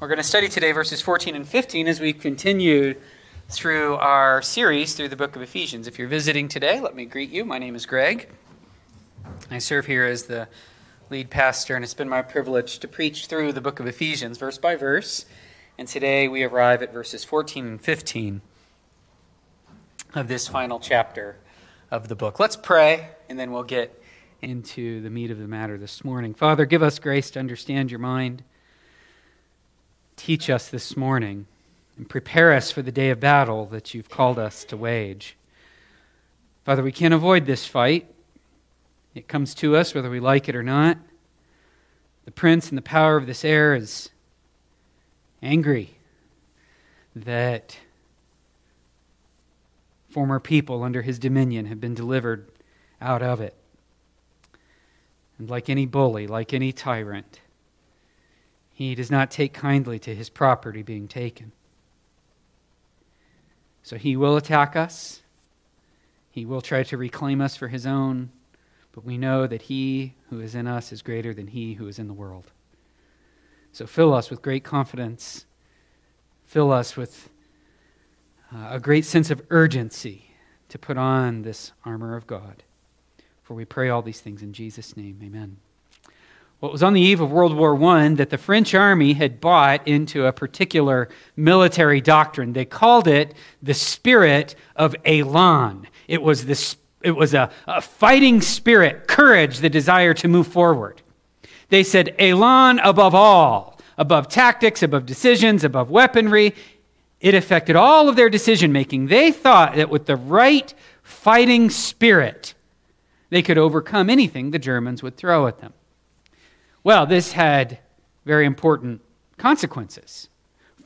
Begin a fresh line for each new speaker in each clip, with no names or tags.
We're going to study today verses 14 and 15 as we continue through our series through the book of Ephesians. If you're visiting today, let me greet you. My name is Greg. I serve here as the lead pastor, and it's been my privilege to preach through the book of Ephesians, verse by verse. And today we arrive at verses 14 and 15 of this final chapter of the book. Let's pray, and then we'll get into the meat of the matter this morning. Father, give us grace to understand your mind. Teach us this morning and prepare us for the day of battle that you've called us to wage. Father, we can't avoid this fight. It comes to us whether we like it or not. The prince and the power of this air is angry that former people under his dominion have been delivered out of it. And like any bully, like any tyrant, he does not take kindly to his property being taken. So he will attack us. He will try to reclaim us for his own. But we know that he who is in us is greater than he who is in the world. So fill us with great confidence. Fill us with uh, a great sense of urgency to put on this armor of God. For we pray all these things in Jesus' name. Amen. Well, it was on the eve of World War I that the French army had bought into a particular military doctrine. They called it the spirit of elan. It was, the, it was a, a fighting spirit, courage, the desire to move forward. They said elan above all, above tactics, above decisions, above weaponry. It affected all of their decision making. They thought that with the right fighting spirit, they could overcome anything the Germans would throw at them. Well, this had very important consequences.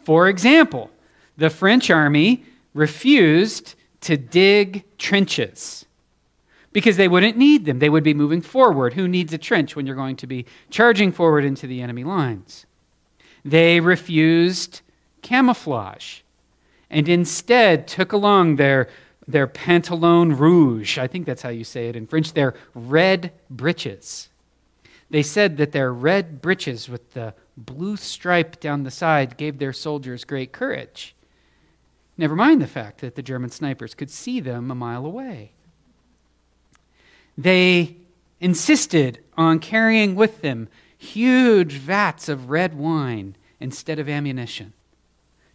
For example, the French army refused to dig trenches because they wouldn't need them. They would be moving forward. Who needs a trench when you're going to be charging forward into the enemy lines? They refused camouflage and instead took along their their pantalon rouge. I think that's how you say it in French. Their red breeches. They said that their red breeches with the blue stripe down the side gave their soldiers great courage. Never mind the fact that the German snipers could see them a mile away. They insisted on carrying with them huge vats of red wine instead of ammunition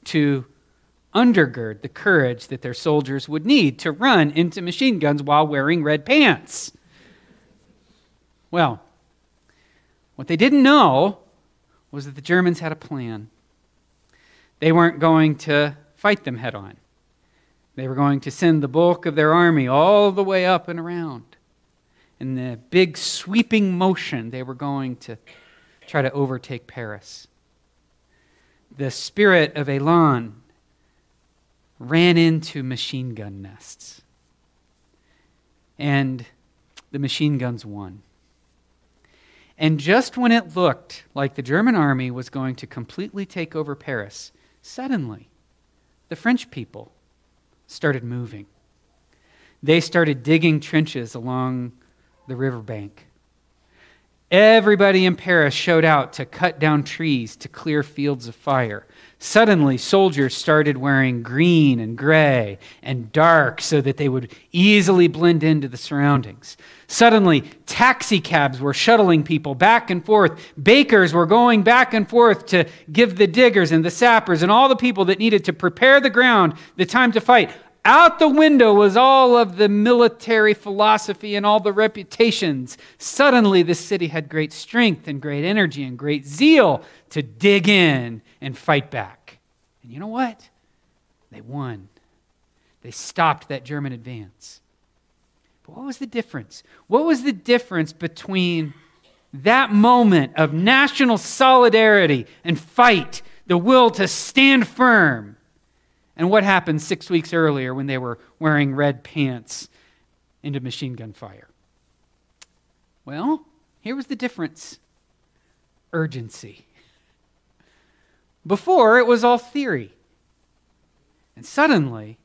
to undergird the courage that their soldiers would need to run into machine guns while wearing red pants. Well, what they didn't know was that the Germans had a plan. They weren't going to fight them head on. They were going to send the bulk of their army all the way up and around. In the big sweeping motion, they were going to try to overtake Paris. The spirit of Elan ran into machine gun nests. And the machine guns won. And just when it looked like the German army was going to completely take over Paris, suddenly the French people started moving. They started digging trenches along the riverbank. Everybody in Paris showed out to cut down trees to clear fields of fire. Suddenly, soldiers started wearing green and gray and dark so that they would easily blend into the surroundings. Suddenly, taxi cabs were shuttling people back and forth. Bakers were going back and forth to give the diggers and the sappers and all the people that needed to prepare the ground the time to fight. Out the window was all of the military philosophy and all the reputations. Suddenly, the city had great strength and great energy and great zeal to dig in and fight back. And you know what? They won. They stopped that German advance. But what was the difference? What was the difference between that moment of national solidarity and fight, the will to stand firm, and what happened six weeks earlier when they were wearing red pants into machine gun fire? Well, here was the difference urgency. Before, it was all theory. And suddenly,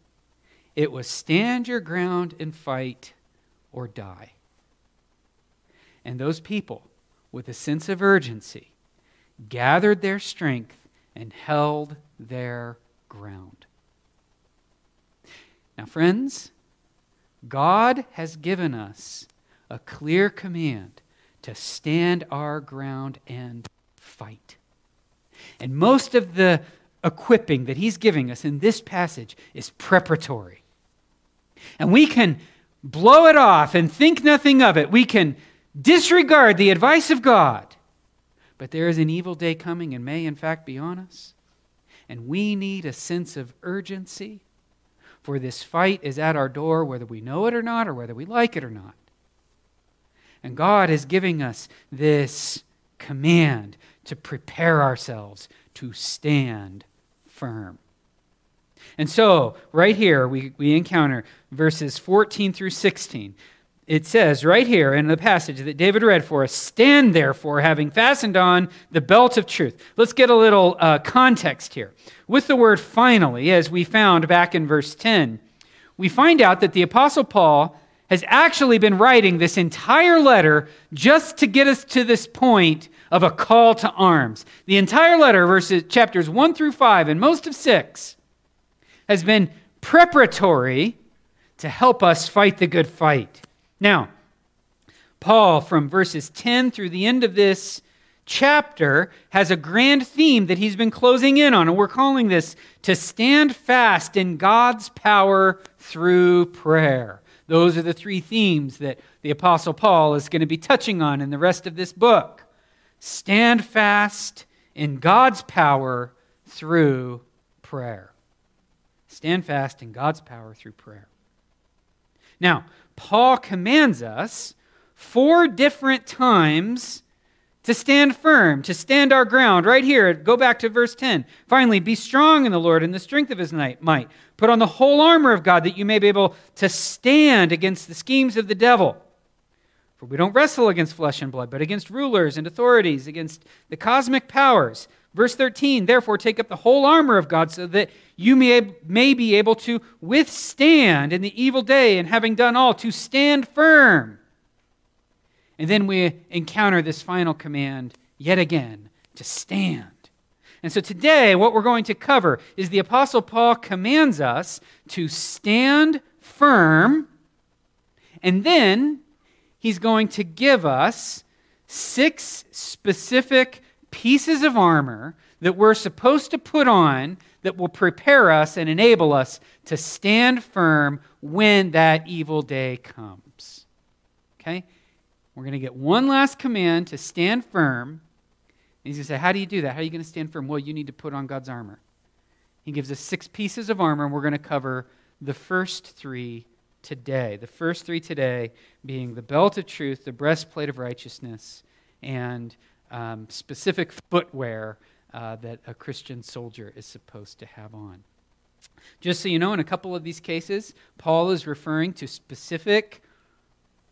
it was stand your ground and fight or die. And those people, with a sense of urgency, gathered their strength and held their ground. Now, friends, God has given us a clear command to stand our ground and fight. And most of the equipping that he's giving us in this passage is preparatory. And we can blow it off and think nothing of it. We can disregard the advice of God. But there is an evil day coming and may, in fact, be on us. And we need a sense of urgency, for this fight is at our door, whether we know it or not, or whether we like it or not. And God is giving us this command to prepare ourselves to stand firm. And so, right here, we, we encounter verses 14 through 16. It says right here in the passage that David read for us Stand therefore, having fastened on the belt of truth. Let's get a little uh, context here. With the word finally, as we found back in verse 10, we find out that the Apostle Paul has actually been writing this entire letter just to get us to this point of a call to arms. The entire letter, verses chapters 1 through 5 and most of 6, has been preparatory to help us fight the good fight. Now, Paul, from verses 10 through the end of this chapter, has a grand theme that he's been closing in on, and we're calling this to stand fast in God's power through prayer. Those are the three themes that the Apostle Paul is going to be touching on in the rest of this book. Stand fast in God's power through prayer. Stand fast in God's power through prayer. Now, Paul commands us four different times to stand firm, to stand our ground. Right here, go back to verse 10. Finally, be strong in the Lord and the strength of his might. Put on the whole armor of God that you may be able to stand against the schemes of the devil. For we don't wrestle against flesh and blood, but against rulers and authorities, against the cosmic powers Verse 13, therefore take up the whole armor of God so that you may, may be able to withstand in the evil day, and having done all, to stand firm. And then we encounter this final command yet again to stand. And so today, what we're going to cover is the Apostle Paul commands us to stand firm, and then he's going to give us six specific pieces of armor that we're supposed to put on that will prepare us and enable us to stand firm when that evil day comes. Okay? We're going to get one last command to stand firm. He's going to say, How do you do that? How are you going to stand firm? Well, you need to put on God's armor. He gives us six pieces of armor, and we're going to cover the first three today. The first three today being the belt of truth, the breastplate of righteousness, and um, specific footwear uh, that a Christian soldier is supposed to have on. Just so you know, in a couple of these cases, Paul is referring to specific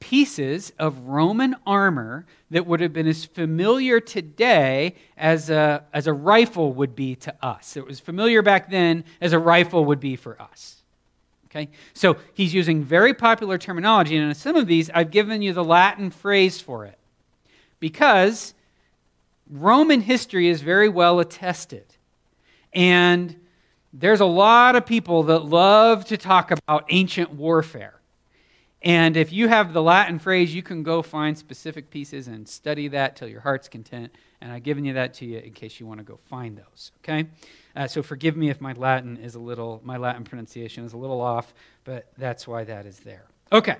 pieces of Roman armor that would have been as familiar today as a, as a rifle would be to us. It was familiar back then as a rifle would be for us. Okay? So he's using very popular terminology, and in some of these, I've given you the Latin phrase for it. Because Roman history is very well attested. And there's a lot of people that love to talk about ancient warfare. And if you have the Latin phrase, you can go find specific pieces and study that till your heart's content. And I've given you that to you in case you want to go find those. Okay? Uh, so forgive me if my Latin is a little, my Latin pronunciation is a little off, but that's why that is there. Okay.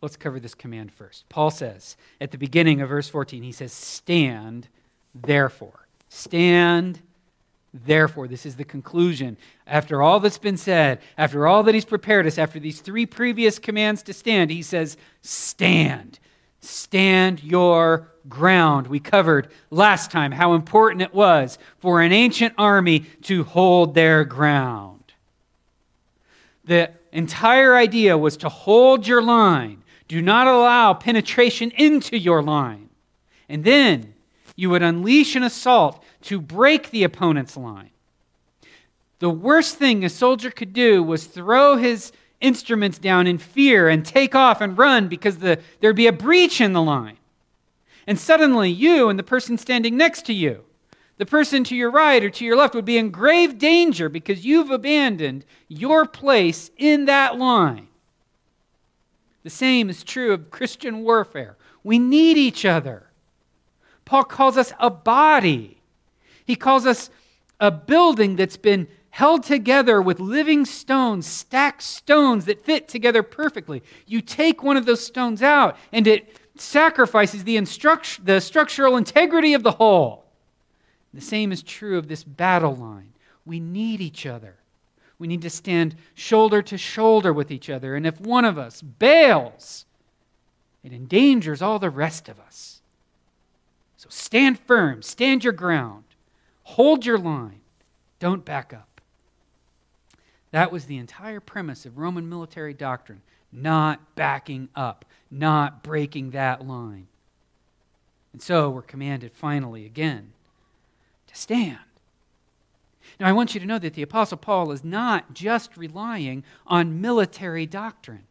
Let's cover this command first. Paul says at the beginning of verse 14, he says, Stand, therefore. Stand, therefore. This is the conclusion. After all that's been said, after all that he's prepared us, after these three previous commands to stand, he says, Stand. Stand your ground. We covered last time how important it was for an ancient army to hold their ground. The entire idea was to hold your line do not allow penetration into your line. And then you would unleash an assault to break the opponent's line. The worst thing a soldier could do was throw his instruments down in fear and take off and run because the, there'd be a breach in the line. And suddenly, you and the person standing next to you, The person to your right or to your left would be in grave danger because you've abandoned your place in that line. The same is true of Christian warfare. We need each other. Paul calls us a body, he calls us a building that's been held together with living stones, stacked stones that fit together perfectly. You take one of those stones out, and it sacrifices the, instruct- the structural integrity of the whole. The same is true of this battle line. We need each other. We need to stand shoulder to shoulder with each other. And if one of us bails, it endangers all the rest of us. So stand firm, stand your ground, hold your line, don't back up. That was the entire premise of Roman military doctrine not backing up, not breaking that line. And so we're commanded finally again to stand. Now, I want you to know that the Apostle Paul is not just relying on military doctrine.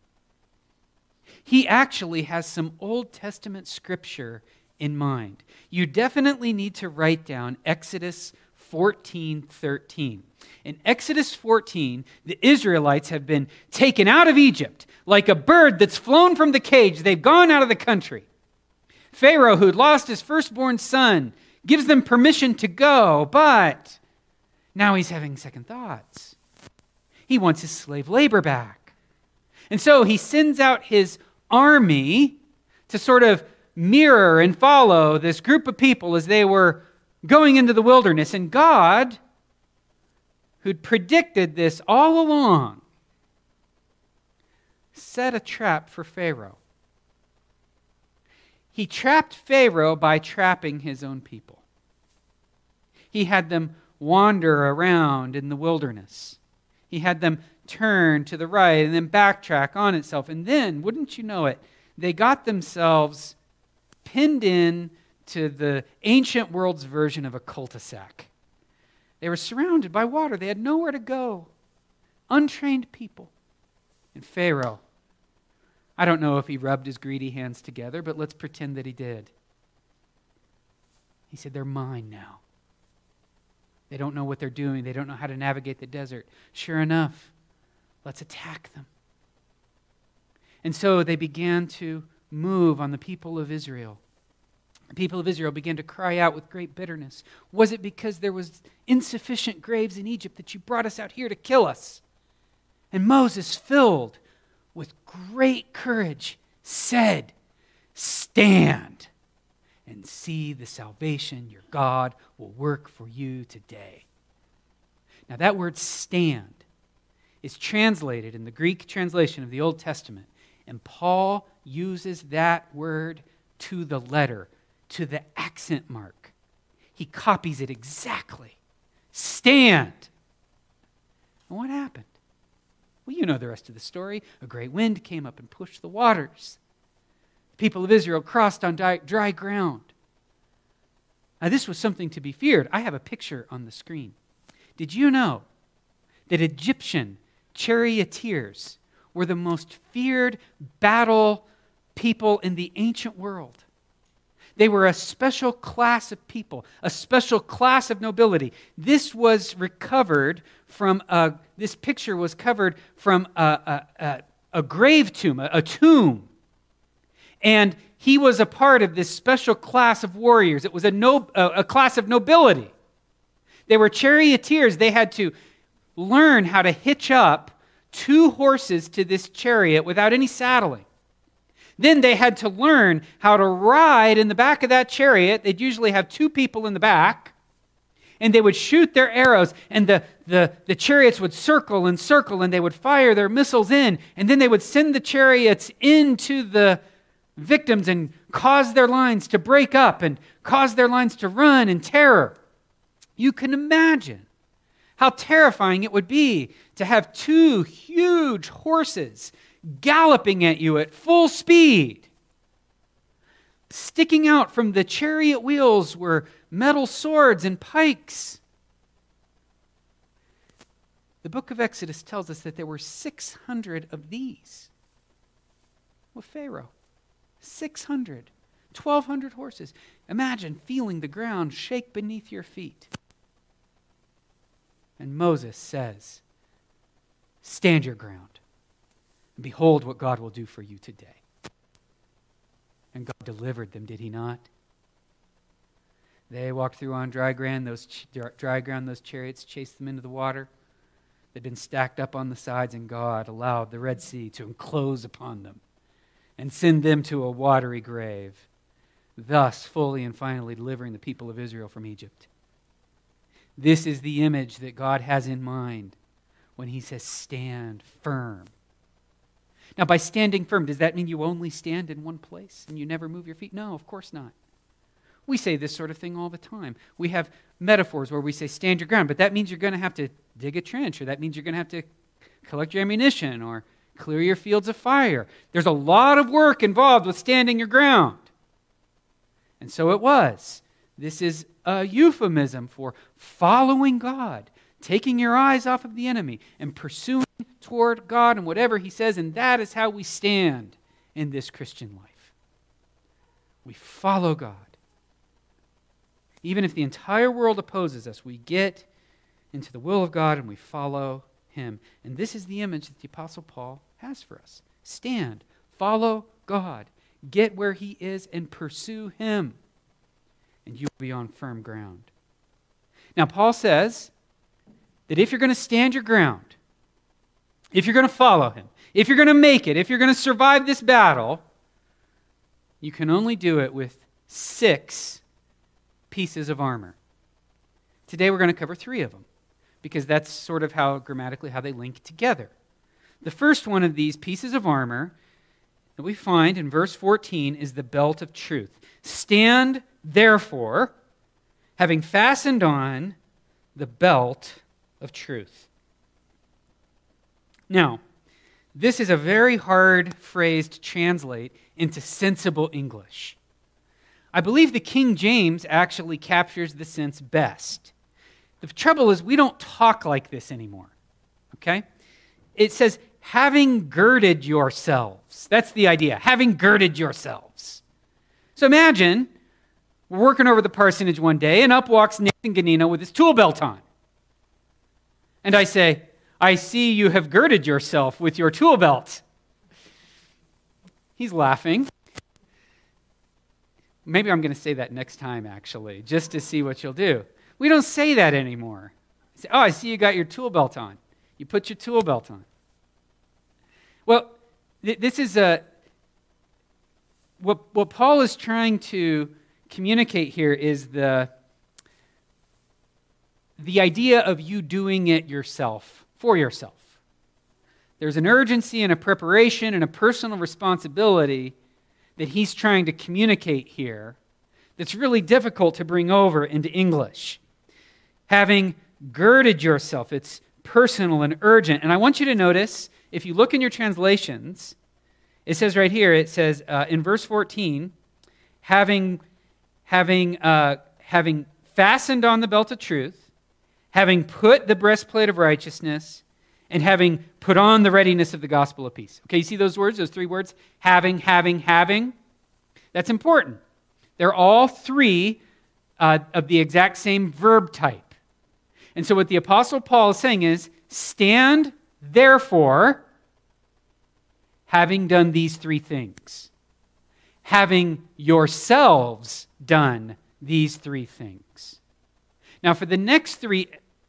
He actually has some Old Testament scripture in mind. You definitely need to write down Exodus 14 13. In Exodus 14, the Israelites have been taken out of Egypt like a bird that's flown from the cage. They've gone out of the country. Pharaoh, who'd lost his firstborn son, gives them permission to go, but now he's having second thoughts. He wants his slave labor back. And so he sends out his army to sort of mirror and follow this group of people as they were going into the wilderness. And God, who'd predicted this all along, set a trap for Pharaoh. He trapped Pharaoh by trapping his own people. He had them wander around in the wilderness. He had them turn to the right and then backtrack on itself. And then, wouldn't you know it, they got themselves pinned in to the ancient world's version of a cul de sac. They were surrounded by water, they had nowhere to go. Untrained people. And Pharaoh, I don't know if he rubbed his greedy hands together, but let's pretend that he did. He said, They're mine now. They don't know what they're doing, they don't know how to navigate the desert. Sure enough, let's attack them. And so they began to move on the people of Israel. The people of Israel began to cry out with great bitterness. Was it because there was insufficient graves in Egypt that you brought us out here to kill us? And Moses, filled with great courage, said, Stand and see the salvation your God will work for you today. Now, that word stand is translated in the Greek translation of the Old Testament, and Paul uses that word to the letter to the accent mark. He copies it exactly. Stand. And what happened? Well, you know the rest of the story. A great wind came up and pushed the waters. The people of Israel crossed on dry ground. Now, this was something to be feared. I have a picture on the screen. Did you know that Egyptian charioteers were the most feared battle people in the ancient world? They were a special class of people, a special class of nobility. This was recovered from a, this picture was covered from a, a, a, grave tomb, a tomb. And he was a part of this special class of warriors. It was a, no, a class of nobility. They were charioteers. They had to learn how to hitch up two horses to this chariot without any saddling. Then they had to learn how to ride in the back of that chariot. They'd usually have two people in the back, and they would shoot their arrows, and the, the, the chariots would circle and circle, and they would fire their missiles in, and then they would send the chariots into the victims and cause their lines to break up and cause their lines to run in terror. You can imagine how terrifying it would be to have two huge horses galloping at you at full speed. Sticking out from the chariot wheels were metal swords and pikes. The book of Exodus tells us that there were 600 of these with Pharaoh. 600 1,200 horses. Imagine feeling the ground shake beneath your feet. And Moses says, Stand your ground, and behold what God will do for you today. And God delivered them, did he not? They walked through on dry ground. Those dry ground, those chariots chased them into the water. They'd been stacked up on the sides, and God allowed the Red Sea to enclose upon them and send them to a watery grave, thus fully and finally delivering the people of Israel from Egypt. This is the image that God has in mind when he says, stand firm. Now, by standing firm, does that mean you only stand in one place and you never move your feet? No, of course not. We say this sort of thing all the time. We have metaphors where we say, stand your ground, but that means you're going to have to dig a trench, or that means you're going to have to collect your ammunition, or clear your fields of fire. There's a lot of work involved with standing your ground. And so it was. This is a euphemism for following God, taking your eyes off of the enemy and pursuing toward God and whatever He says, and that is how we stand in this Christian life. We follow God. Even if the entire world opposes us, we get into the will of God and we follow Him. And this is the image that the Apostle Paul has for us. Stand, follow God, get where He is, and pursue Him, and you will be on firm ground. Now, Paul says that if you're going to stand your ground, if you're going to follow Him, if you're going to make it, if you're going to survive this battle, you can only do it with six pieces of armor. Today we're going to cover three of them because that's sort of how grammatically how they link together. The first one of these pieces of armor that we find in verse 14 is the belt of truth. Stand, therefore, having fastened on the belt of truth. Now, this is a very hard phrase to translate into sensible English. I believe the King James actually captures the sense best. The trouble is, we don't talk like this anymore. Okay? It says, having girded yourselves. That's the idea. Having girded yourselves. So imagine we're working over the parsonage one day, and up walks Nathan Ganino with his tool belt on. And I say, I see you have girded yourself with your tool belt. He's laughing. Maybe I'm going to say that next time, actually, just to see what you'll do. We don't say that anymore. Say, oh, I see you got your tool belt on. You put your tool belt on. Well, th- this is a. What, what Paul is trying to communicate here is the, the idea of you doing it yourself, for yourself. There's an urgency and a preparation and a personal responsibility that he's trying to communicate here that's really difficult to bring over into English. Having girded yourself, it's personal and urgent. And I want you to notice, if you look in your translations, it says right here, it says uh, in verse 14, having, having, uh, having fastened on the belt of truth, having put the breastplate of righteousness, and having put on the readiness of the gospel of peace. Okay, you see those words, those three words? Having, having, having. That's important. They're all three uh, of the exact same verb type. And so, what the Apostle Paul is saying is stand, therefore, having done these three things, having yourselves done these three things. Now, for the next three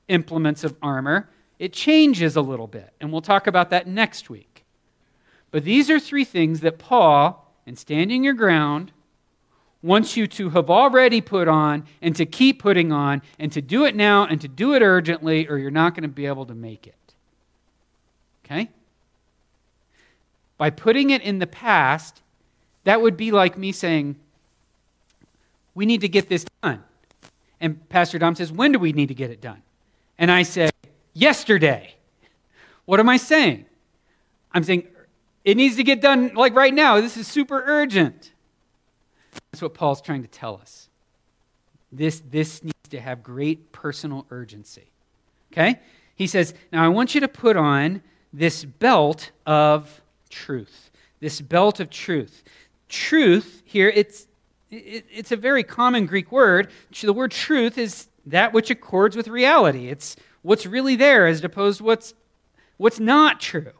implements of armor, it changes a little bit, and we'll talk about that next week. But these are three things that Paul, in standing your ground, wants you to have already put on and to keep putting on and to do it now and to do it urgently, or you're not going to be able to make it. Okay? By putting it in the past, that would be like me saying, We need to get this done. And Pastor Dom says, When do we need to get it done? And I say, Yesterday. What am I saying? I'm saying, It needs to get done like right now. This is super urgent. That's what Paul's trying to tell us. This, this needs to have great personal urgency. Okay? He says, Now I want you to put on this belt of truth. This belt of truth. Truth here, it's it, it's a very common Greek word. The word truth is that which accords with reality. It's what's really there as opposed to what's, what's not true.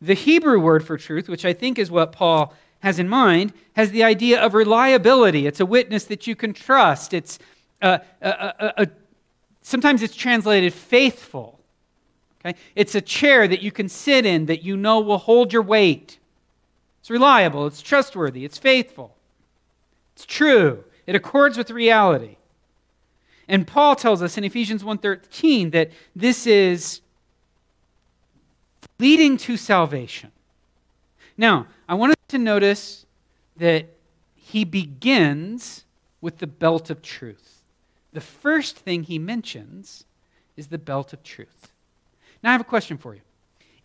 The Hebrew word for truth, which I think is what Paul has in mind, has the idea of reliability. It's a witness that you can trust. It's a, a, a, sometimes it's translated faithful. Okay? It's a chair that you can sit in that you know will hold your weight. It's reliable, it's trustworthy, it's faithful. It's true. It accords with reality. And Paul tells us in Ephesians 1:13 that this is leading to salvation. Now, I want to notice that he begins with the belt of truth. The first thing he mentions is the belt of truth. Now, I have a question for you.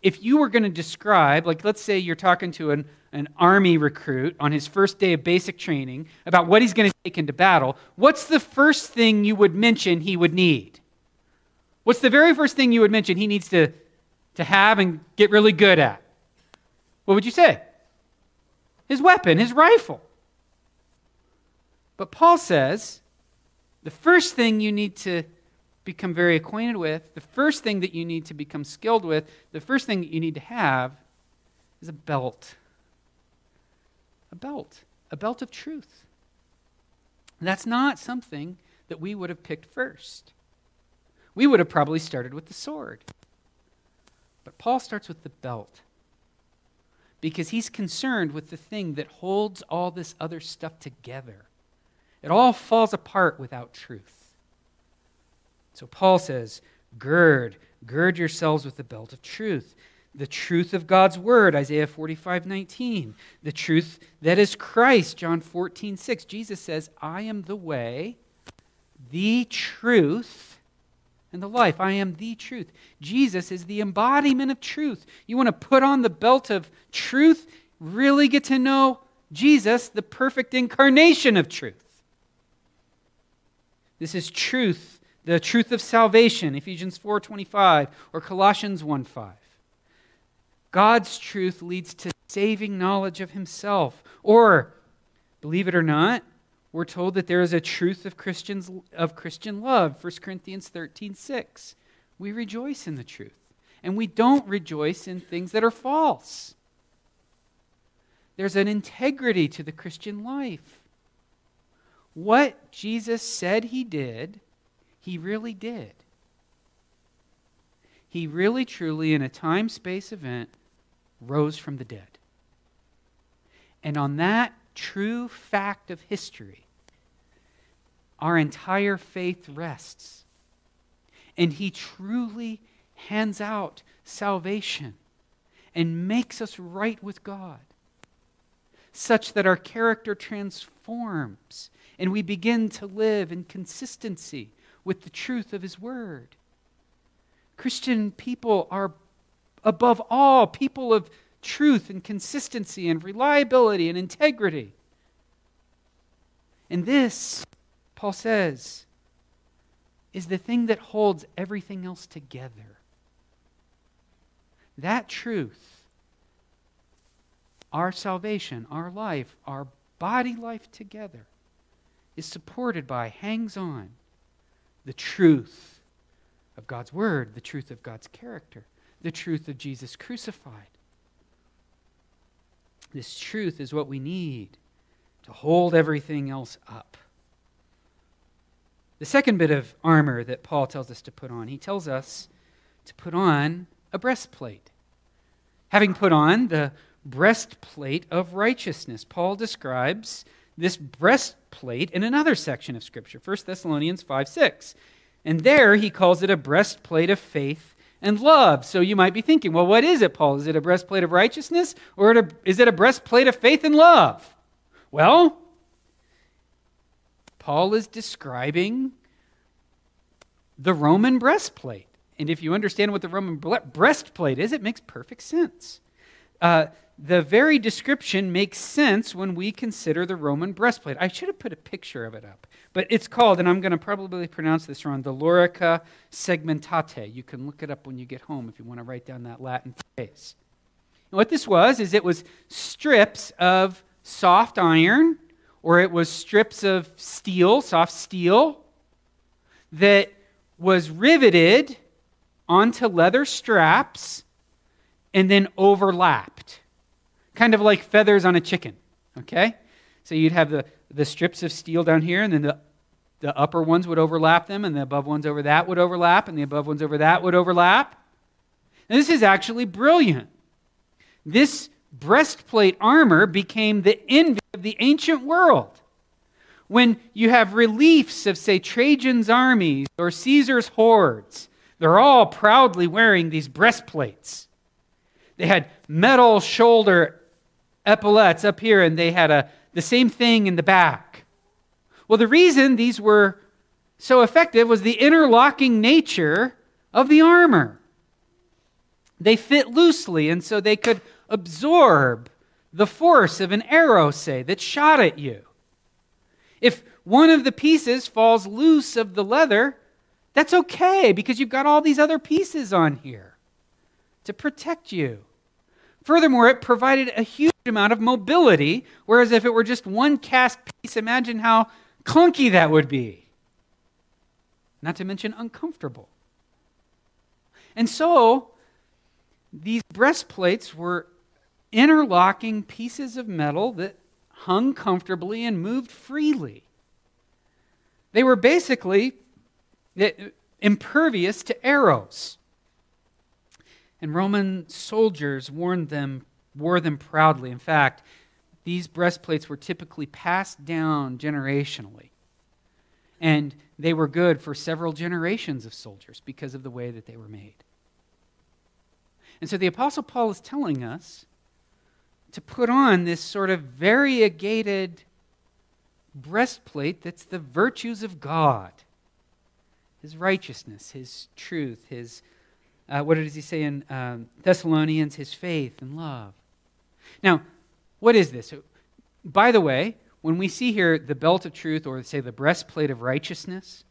If you were going to describe, like, let's say you're talking to an, an army recruit on his first day of basic training about what he's going to take into battle, what's the first thing you would mention he would need? What's the very first thing you would mention he needs to, to have and get really good at? What would you say? His weapon, his rifle. But Paul says the first thing you need to become very acquainted with, the first thing that you need to become skilled with, the first thing that you need to have is a belt. A belt. A belt of truth. that's not something that we would have picked first. We would have probably started with the sword. But Paul starts with the belt because he's concerned with the thing that holds all this other stuff together. It all falls apart without truth. So Paul says, Gird, gird yourselves with the belt of truth. The truth of God's word, Isaiah 45, 19. The truth that is Christ, John 14, 6. Jesus says, I am the way, the truth, and the life. I am the truth. Jesus is the embodiment of truth. You want to put on the belt of truth, really get to know Jesus, the perfect incarnation of truth. This is truth the truth of salvation, Ephesians 4:25 or Colossians 1:5. God's truth leads to saving knowledge of himself. Or believe it or not, we're told that there is a truth of Christians of Christian love, 1 Corinthians 13:6. We rejoice in the truth, and we don't rejoice in things that are false. There's an integrity to the Christian life. What Jesus said he did he really did. He really, truly, in a time space event, rose from the dead. And on that true fact of history, our entire faith rests. And He truly hands out salvation and makes us right with God, such that our character transforms and we begin to live in consistency with the truth of His Word. Christian people are, above all, people of truth and consistency and reliability and integrity. And this, Paul says, is the thing that holds everything else together. That truth, our salvation, our life, our body life together, is supported by, hangs on the truth of God's word, the truth of God's character, the truth of Jesus crucified. This truth is what we need to hold everything else up. The second bit of armor that Paul tells us to put on, he tells us to put on a breastplate. Having put on the breastplate of righteousness, Paul describes this breastplate in another section of Scripture, 1 Thessalonians 5 6. And there he calls it a breastplate of faith and love. So you might be thinking, well, what is it, Paul? Is it a breastplate of righteousness or is it a breastplate of faith and love? Well, Paul is describing the Roman breastplate. And if you understand what the Roman breastplate is, it makes perfect sense. Uh, the very description makes sense when we consider the Roman breastplate. I should have put a picture of it up, but it's called, and I'm going to probably pronounce this wrong, the Lorica segmentate. You can look it up when you get home if you want to write down that Latin phrase. And what this was is it was strips of soft iron or it was strips of steel, soft steel, that was riveted onto leather straps and then overlapped, kind of like feathers on a chicken. Okay? So you'd have the, the strips of steel down here, and then the, the upper ones would overlap them, and the above ones over that would overlap, and the above ones over that would overlap. And this is actually brilliant. This breastplate armor became the envy of the ancient world. When you have reliefs of, say, Trajan's armies or Caesar's hordes, they're all proudly wearing these breastplates. They had metal shoulder epaulets up here, and they had a, the same thing in the back. Well, the reason these were so effective was the interlocking nature of the armor. They fit loosely, and so they could absorb the force of an arrow, say, that shot at you. If one of the pieces falls loose of the leather, that's okay because you've got all these other pieces on here to protect you. Furthermore, it provided a huge amount of mobility, whereas if it were just one cast piece, imagine how clunky that would be. Not to mention uncomfortable. And so, these breastplates were interlocking pieces of metal that hung comfortably and moved freely. They were basically eh, impervious to arrows. And Roman soldiers them, wore them proudly. In fact, these breastplates were typically passed down generationally. And they were good for several generations of soldiers because of the way that they were made. And so the Apostle Paul is telling us to put on this sort of variegated breastplate that's the virtues of God his righteousness, his truth, his, uh, what does he say in um, Thessalonians? His faith and love. Now, what is this? By the way, when we see here the belt of truth or say the breastplate of righteousness,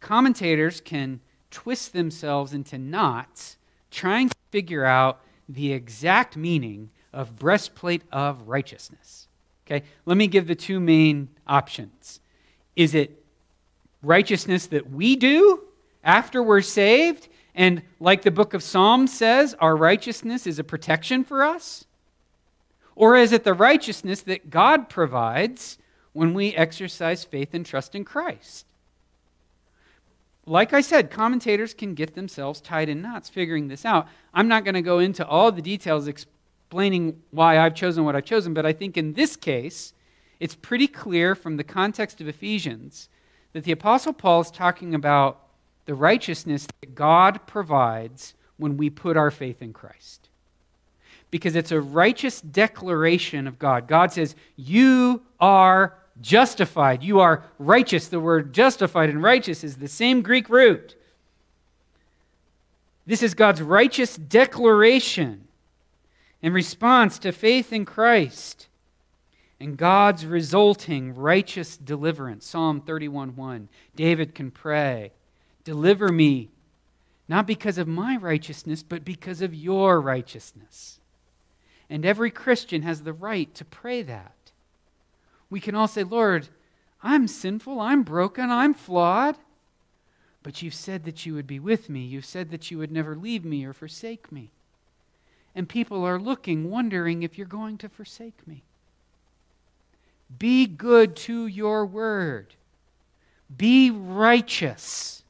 commentators can twist themselves into knots trying to figure out the exact meaning of breastplate of righteousness. Okay, let me give the two main options. Is it righteousness that we do after we're saved? And like the book of Psalms says, our righteousness is a protection for us? Or is it the righteousness that God provides when we exercise faith and trust in Christ? Like I said, commentators can get themselves tied in knots figuring this out. I'm not going to go into all the details explaining why I've chosen what I've chosen, but I think in this case, it's pretty clear from the context of Ephesians that the Apostle Paul is talking about the righteousness that God provides when we put our faith in Christ. Because it's a righteous declaration of God. God says, You are justified. You are righteous. The word justified and righteous is the same Greek root. This is God's righteous declaration in response to faith in Christ and God's resulting righteous deliverance. Psalm 31:1. David can pray, "Deliver me not because of my righteousness, but because of your righteousness." And every Christian has the right to pray that. We can all say, "Lord, I'm sinful, I'm broken, I'm flawed." But you've said that you would be with me. You've said that you would never leave me or forsake me. And people are looking, wondering if you're going to forsake me. Be good to your word. Be righteous.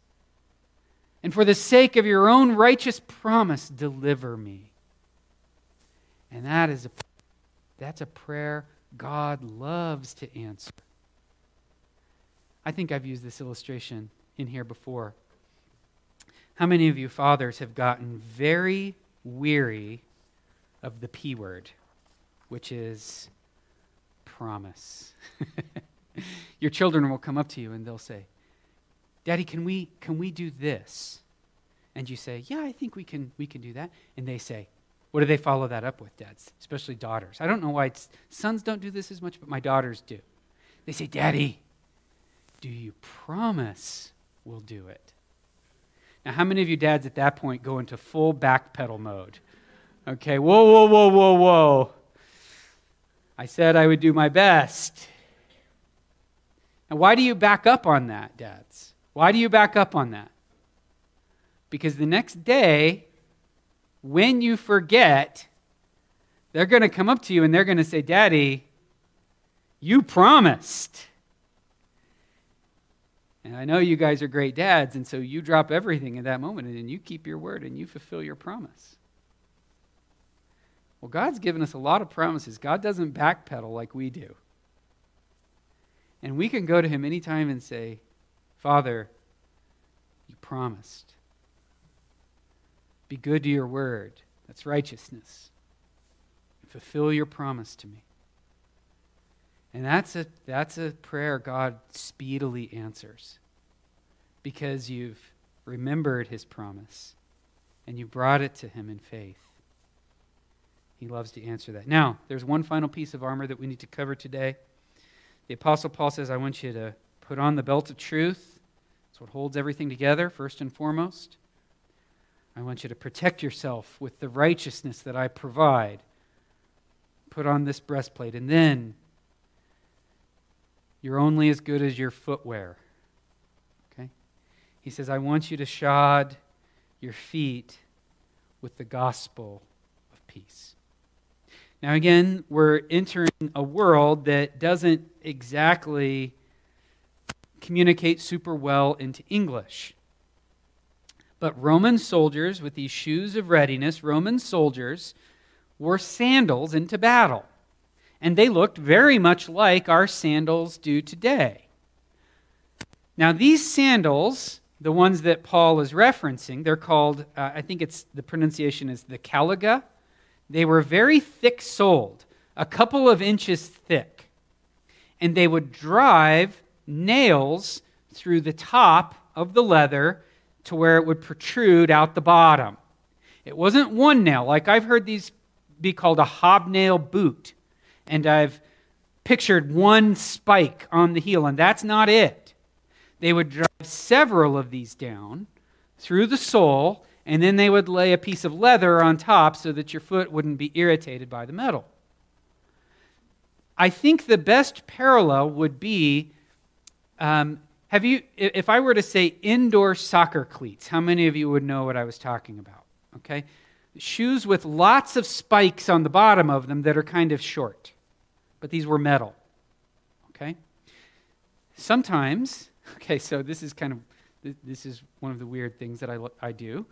And for the sake of your own righteous promise, deliver me. And that is a, that's a prayer God loves to answer. I think I've used this illustration in here before. How many of you fathers have gotten very weary of the P word, which is promise. Your children will come up to you and they'll say, Daddy, can we, can we do this? And you say, Yeah, I think we can, we can do that. And they say, What do they follow that up with, dads? Especially daughters. I don't know why sons don't do this as much, but my daughters do. They say, Daddy, do you promise we'll do it? Now, how many of you dads at that point go into full backpedal mode? Okay, whoa, whoa, whoa, whoa, whoa. I said I would do my best. And why do you back up on that, dads? Why do you back up on that? Because the next day, when you forget, they're going to come up to you and they're going to say, Daddy, you promised. And I know you guys are great dads, and so you drop everything in that moment and you keep your word and you fulfill your promise. Well, God's given us a lot of promises. God doesn't backpedal like we do. And we can go to Him anytime and say, Father, you promised. Be good to your word. That's righteousness. Fulfill your promise to me. And that's a, that's a prayer God speedily answers because you've remembered his promise and you brought it to him in faith. He loves to answer that. Now, there's one final piece of armor that we need to cover today. The Apostle Paul says, I want you to put on the belt of truth. It's what holds everything together, first and foremost. I want you to protect yourself with the righteousness that I provide. Put on this breastplate. And then you're only as good as your footwear. Okay? He says, I want you to shod your feet with the gospel of peace. Now, again, we're entering a world that doesn't exactly communicate super well into English. But Roman soldiers, with these shoes of readiness, Roman soldiers wore sandals into battle and they looked very much like our sandals do today. Now, these sandals, the ones that Paul is referencing, they're called, uh, I think it's the pronunciation is the caliga. They were very thick soled, a couple of inches thick. And they would drive nails through the top of the leather to where it would protrude out the bottom. It wasn't one nail, like I've heard these be called a hobnail boot and I've pictured one spike on the heel, and that's not it. They would drive several of these down through the sole, and then they would lay a piece of leather on top so that your foot wouldn't be irritated by the metal. I think the best parallel would be um, have you, if I were to say indoor soccer cleats, how many of you would know what I was talking about? Okay? Shoes with lots of spikes on the bottom of them that are kind of short but these were metal. Okay? Sometimes, okay, so this is kind of, this is one of the weird things that I, I do.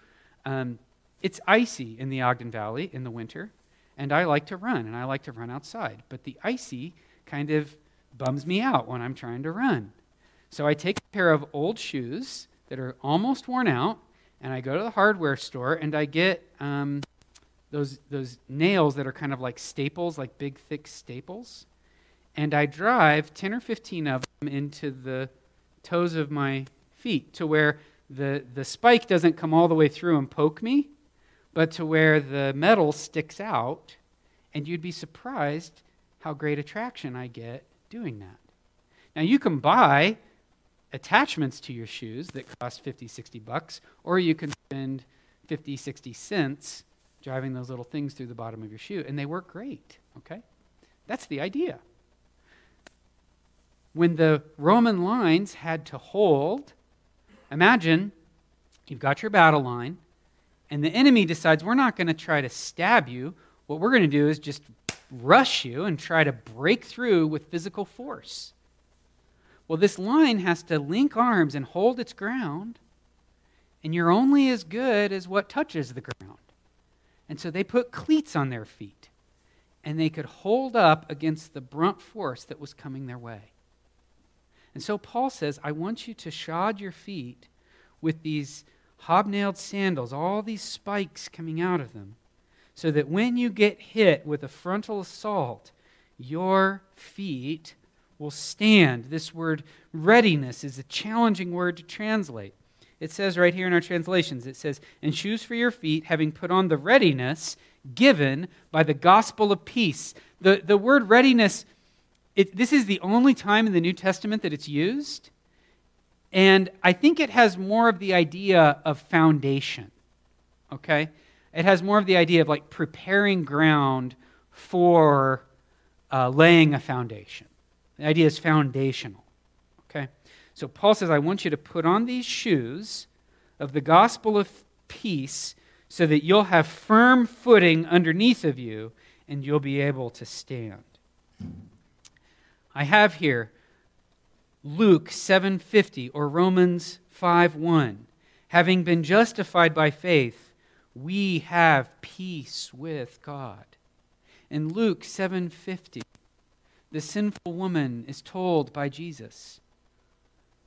Um, it's icy in the Ogden Valley in the winter, and I like to run, and I like to run outside. But the icy kind of bums me out when I'm trying to run. So I take a pair of old shoes that are almost worn out, and I go to the hardware store and I get um, those, those nails that are kind of like staples, like big, thick staples. And I drive 10 or 15 of them into the toes of my feet to where the, the spike doesn't come all the way through and poke me, but to where the metal sticks out. And you'd be surprised how great attraction I get doing that. Now, you can buy attachments to your shoes that cost 50, 60 bucks, or you can spend 50, 60 cents driving those little things through the bottom of your shoe, and they work great, okay? That's the idea. When the Roman lines had to hold, imagine you've got your battle line, and the enemy decides, we're not going to try to stab you. What we're going to do is just rush you and try to break through with physical force. Well, this line has to link arms and hold its ground, and you're only as good as what touches the ground. And so they put cleats on their feet, and they could hold up against the brunt force that was coming their way. And so Paul says, I want you to shod your feet with these hobnailed sandals, all these spikes coming out of them, so that when you get hit with a frontal assault, your feet will stand. This word readiness is a challenging word to translate. It says right here in our translations, it says, and shoes for your feet, having put on the readiness given by the gospel of peace. The, the word readiness, it, this is the only time in the New Testament that it's used. And I think it has more of the idea of foundation. Okay? It has more of the idea of like preparing ground for uh, laying a foundation. The idea is foundational. Okay? So Paul says, I want you to put on these shoes of the gospel of peace so that you'll have firm footing underneath of you and you'll be able to stand. I have here Luke 7:50 or Romans 5:1. Having been justified by faith, we have peace with God. In Luke 7:50, the sinful woman is told by Jesus,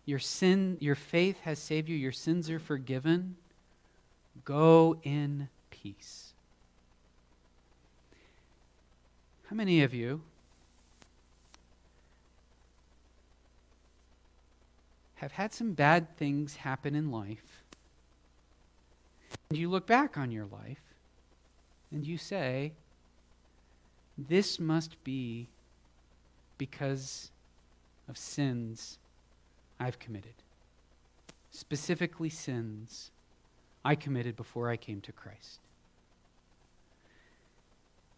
"Your sin, your faith has saved you, your sins are forgiven. Go in peace." How many of you have had some bad things happen in life? And you look back on your life and you say, This must be because of sins I've committed. Specifically, sins I committed before I came to Christ.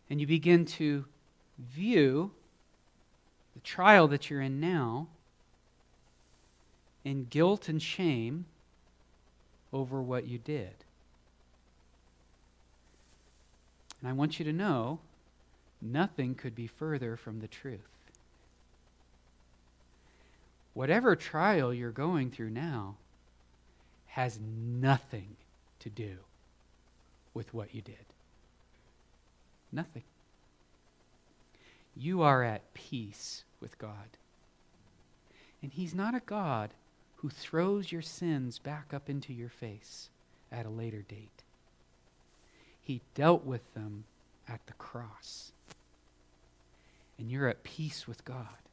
And you begin to view the trial that you're in now in guilt and shame over what you did. And I want you to know nothing could be further from the truth. Whatever trial you're going through now has nothing to do with what you did. Nothing. You are at peace with God. And He's not a God who throws your sins back up into your face at a later date. He dealt with them at the cross. And you're at peace with God.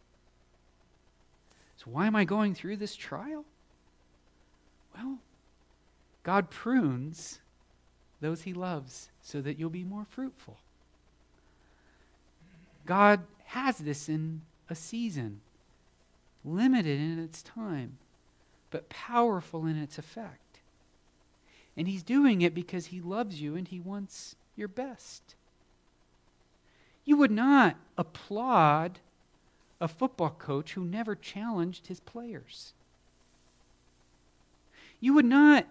So, why am I going through this trial? Well, God prunes those he loves so that you'll be more fruitful. God has this in a season, limited in its time, but powerful in its effect. And he's doing it because he loves you and he wants your best. You would not applaud a football coach who never challenged his players. You would not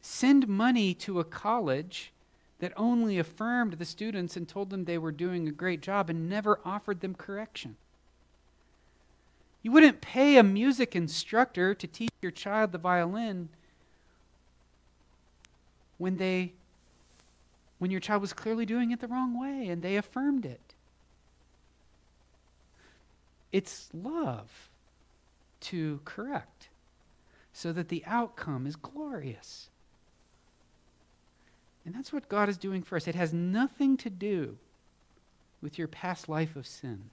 send money to a college that only affirmed the students and told them they were doing a great job and never offered them correction. You wouldn't pay a music instructor to teach your child the violin when they when your child was clearly doing it the wrong way and they affirmed it. It's love to correct so that the outcome is glorious. And that's what God is doing for us. It has nothing to do with your past life of sin,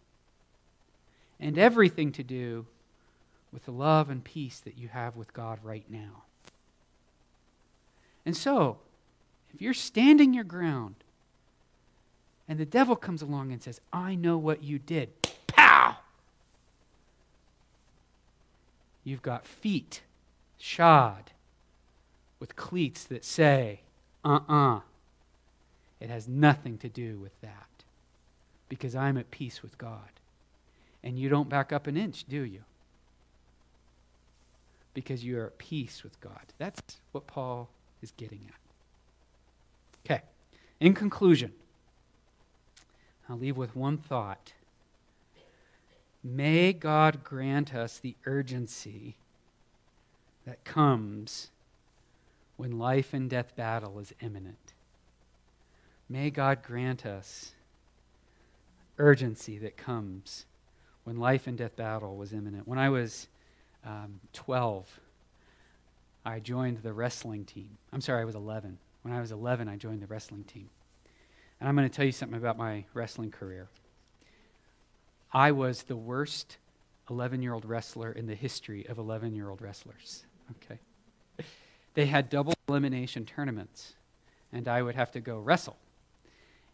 and everything to do with the love and peace that you have with God right now. And so, if you're standing your ground and the devil comes along and says, I know what you did, pow! You've got feet shod with cleats that say, uh uh-uh. uh It has nothing to do with that because I'm at peace with God. And you don't back up an inch, do you? Because you are at peace with God. That's what Paul is getting at. Okay, in conclusion, I'll leave with one thought. May God grant us the urgency that comes when life and death battle is imminent. May God grant us urgency that comes when life and death battle was imminent. When I was um, 12, I joined the wrestling team. I'm sorry, I was 11. When I was 11, I joined the wrestling team. And I'm going to tell you something about my wrestling career. I was the worst 11 year old wrestler in the history of 11 year old wrestlers. Okay. They had double elimination tournaments, and I would have to go wrestle.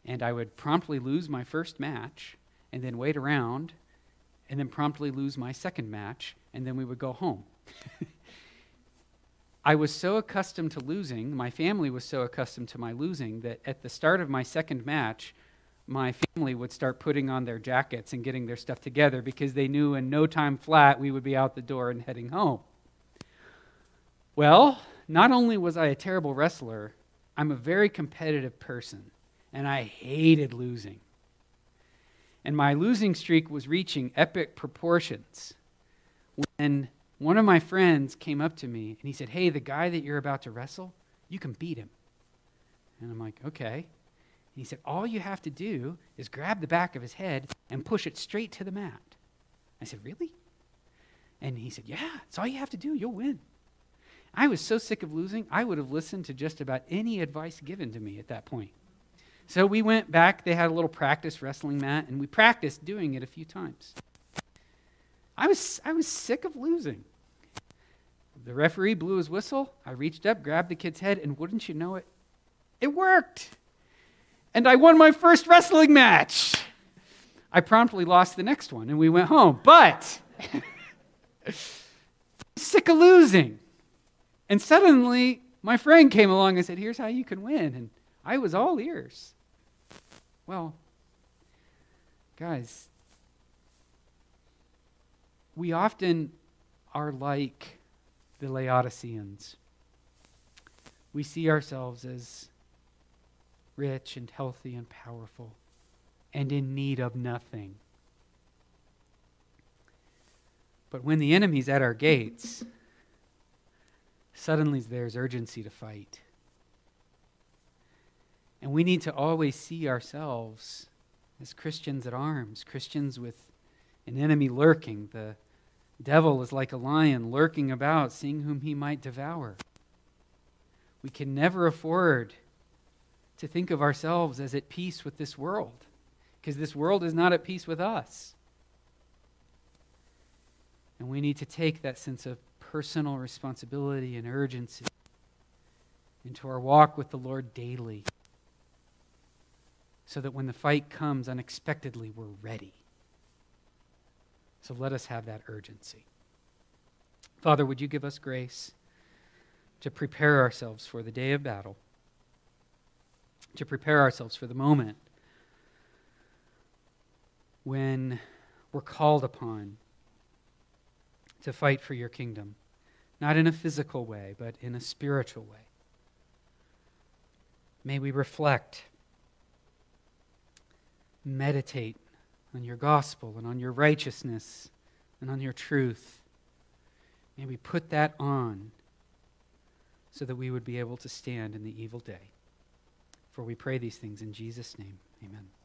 And I would promptly lose my first match, and then wait around, and then promptly lose my second match, and then we would go home. I was so accustomed to losing, my family was so accustomed to my losing, that at the start of my second match, my family would start putting on their jackets and getting their stuff together because they knew in no time flat we would be out the door and heading home. Well, not only was I a terrible wrestler, I'm a very competitive person, and I hated losing. And my losing streak was reaching epic proportions when one of my friends came up to me and he said, Hey, the guy that you're about to wrestle, you can beat him. And I'm like, Okay. He said, All you have to do is grab the back of his head and push it straight to the mat. I said, Really? And he said, Yeah, it's all you have to do. You'll win. I was so sick of losing, I would have listened to just about any advice given to me at that point. So we went back. They had a little practice wrestling mat, and we practiced doing it a few times. I was, I was sick of losing. The referee blew his whistle. I reached up, grabbed the kid's head, and wouldn't you know it, it worked. And I won my first wrestling match. I promptly lost the next one, and we went home. But sick of losing. And suddenly, my friend came along and said, Here's how you can win. And I was all ears. Well, guys, we often are like the Laodiceans. We see ourselves as rich and healthy and powerful and in need of nothing. But when the enemy's at our gates, suddenly there's urgency to fight. And we need to always see ourselves as Christians at arms, Christians with an enemy lurking. The devil is like a lion lurking about, seeing whom he might devour. We can never afford to think of ourselves as at peace with this world, because this world is not at peace with us. And we need to take that sense of personal responsibility and urgency into our walk with the Lord daily so that when the fight comes unexpectedly, we're ready. So let us have that urgency. Father, would you give us grace to prepare ourselves for the day of battle, to prepare ourselves for the moment when we're called upon to fight for your kingdom, not in a physical way, but in a spiritual way. May we reflect meditate on your gospel and on your righteousness and on your truth. May we put that on so that we would be able to stand in the evil day. For we pray these things in Jesus' name. Amen.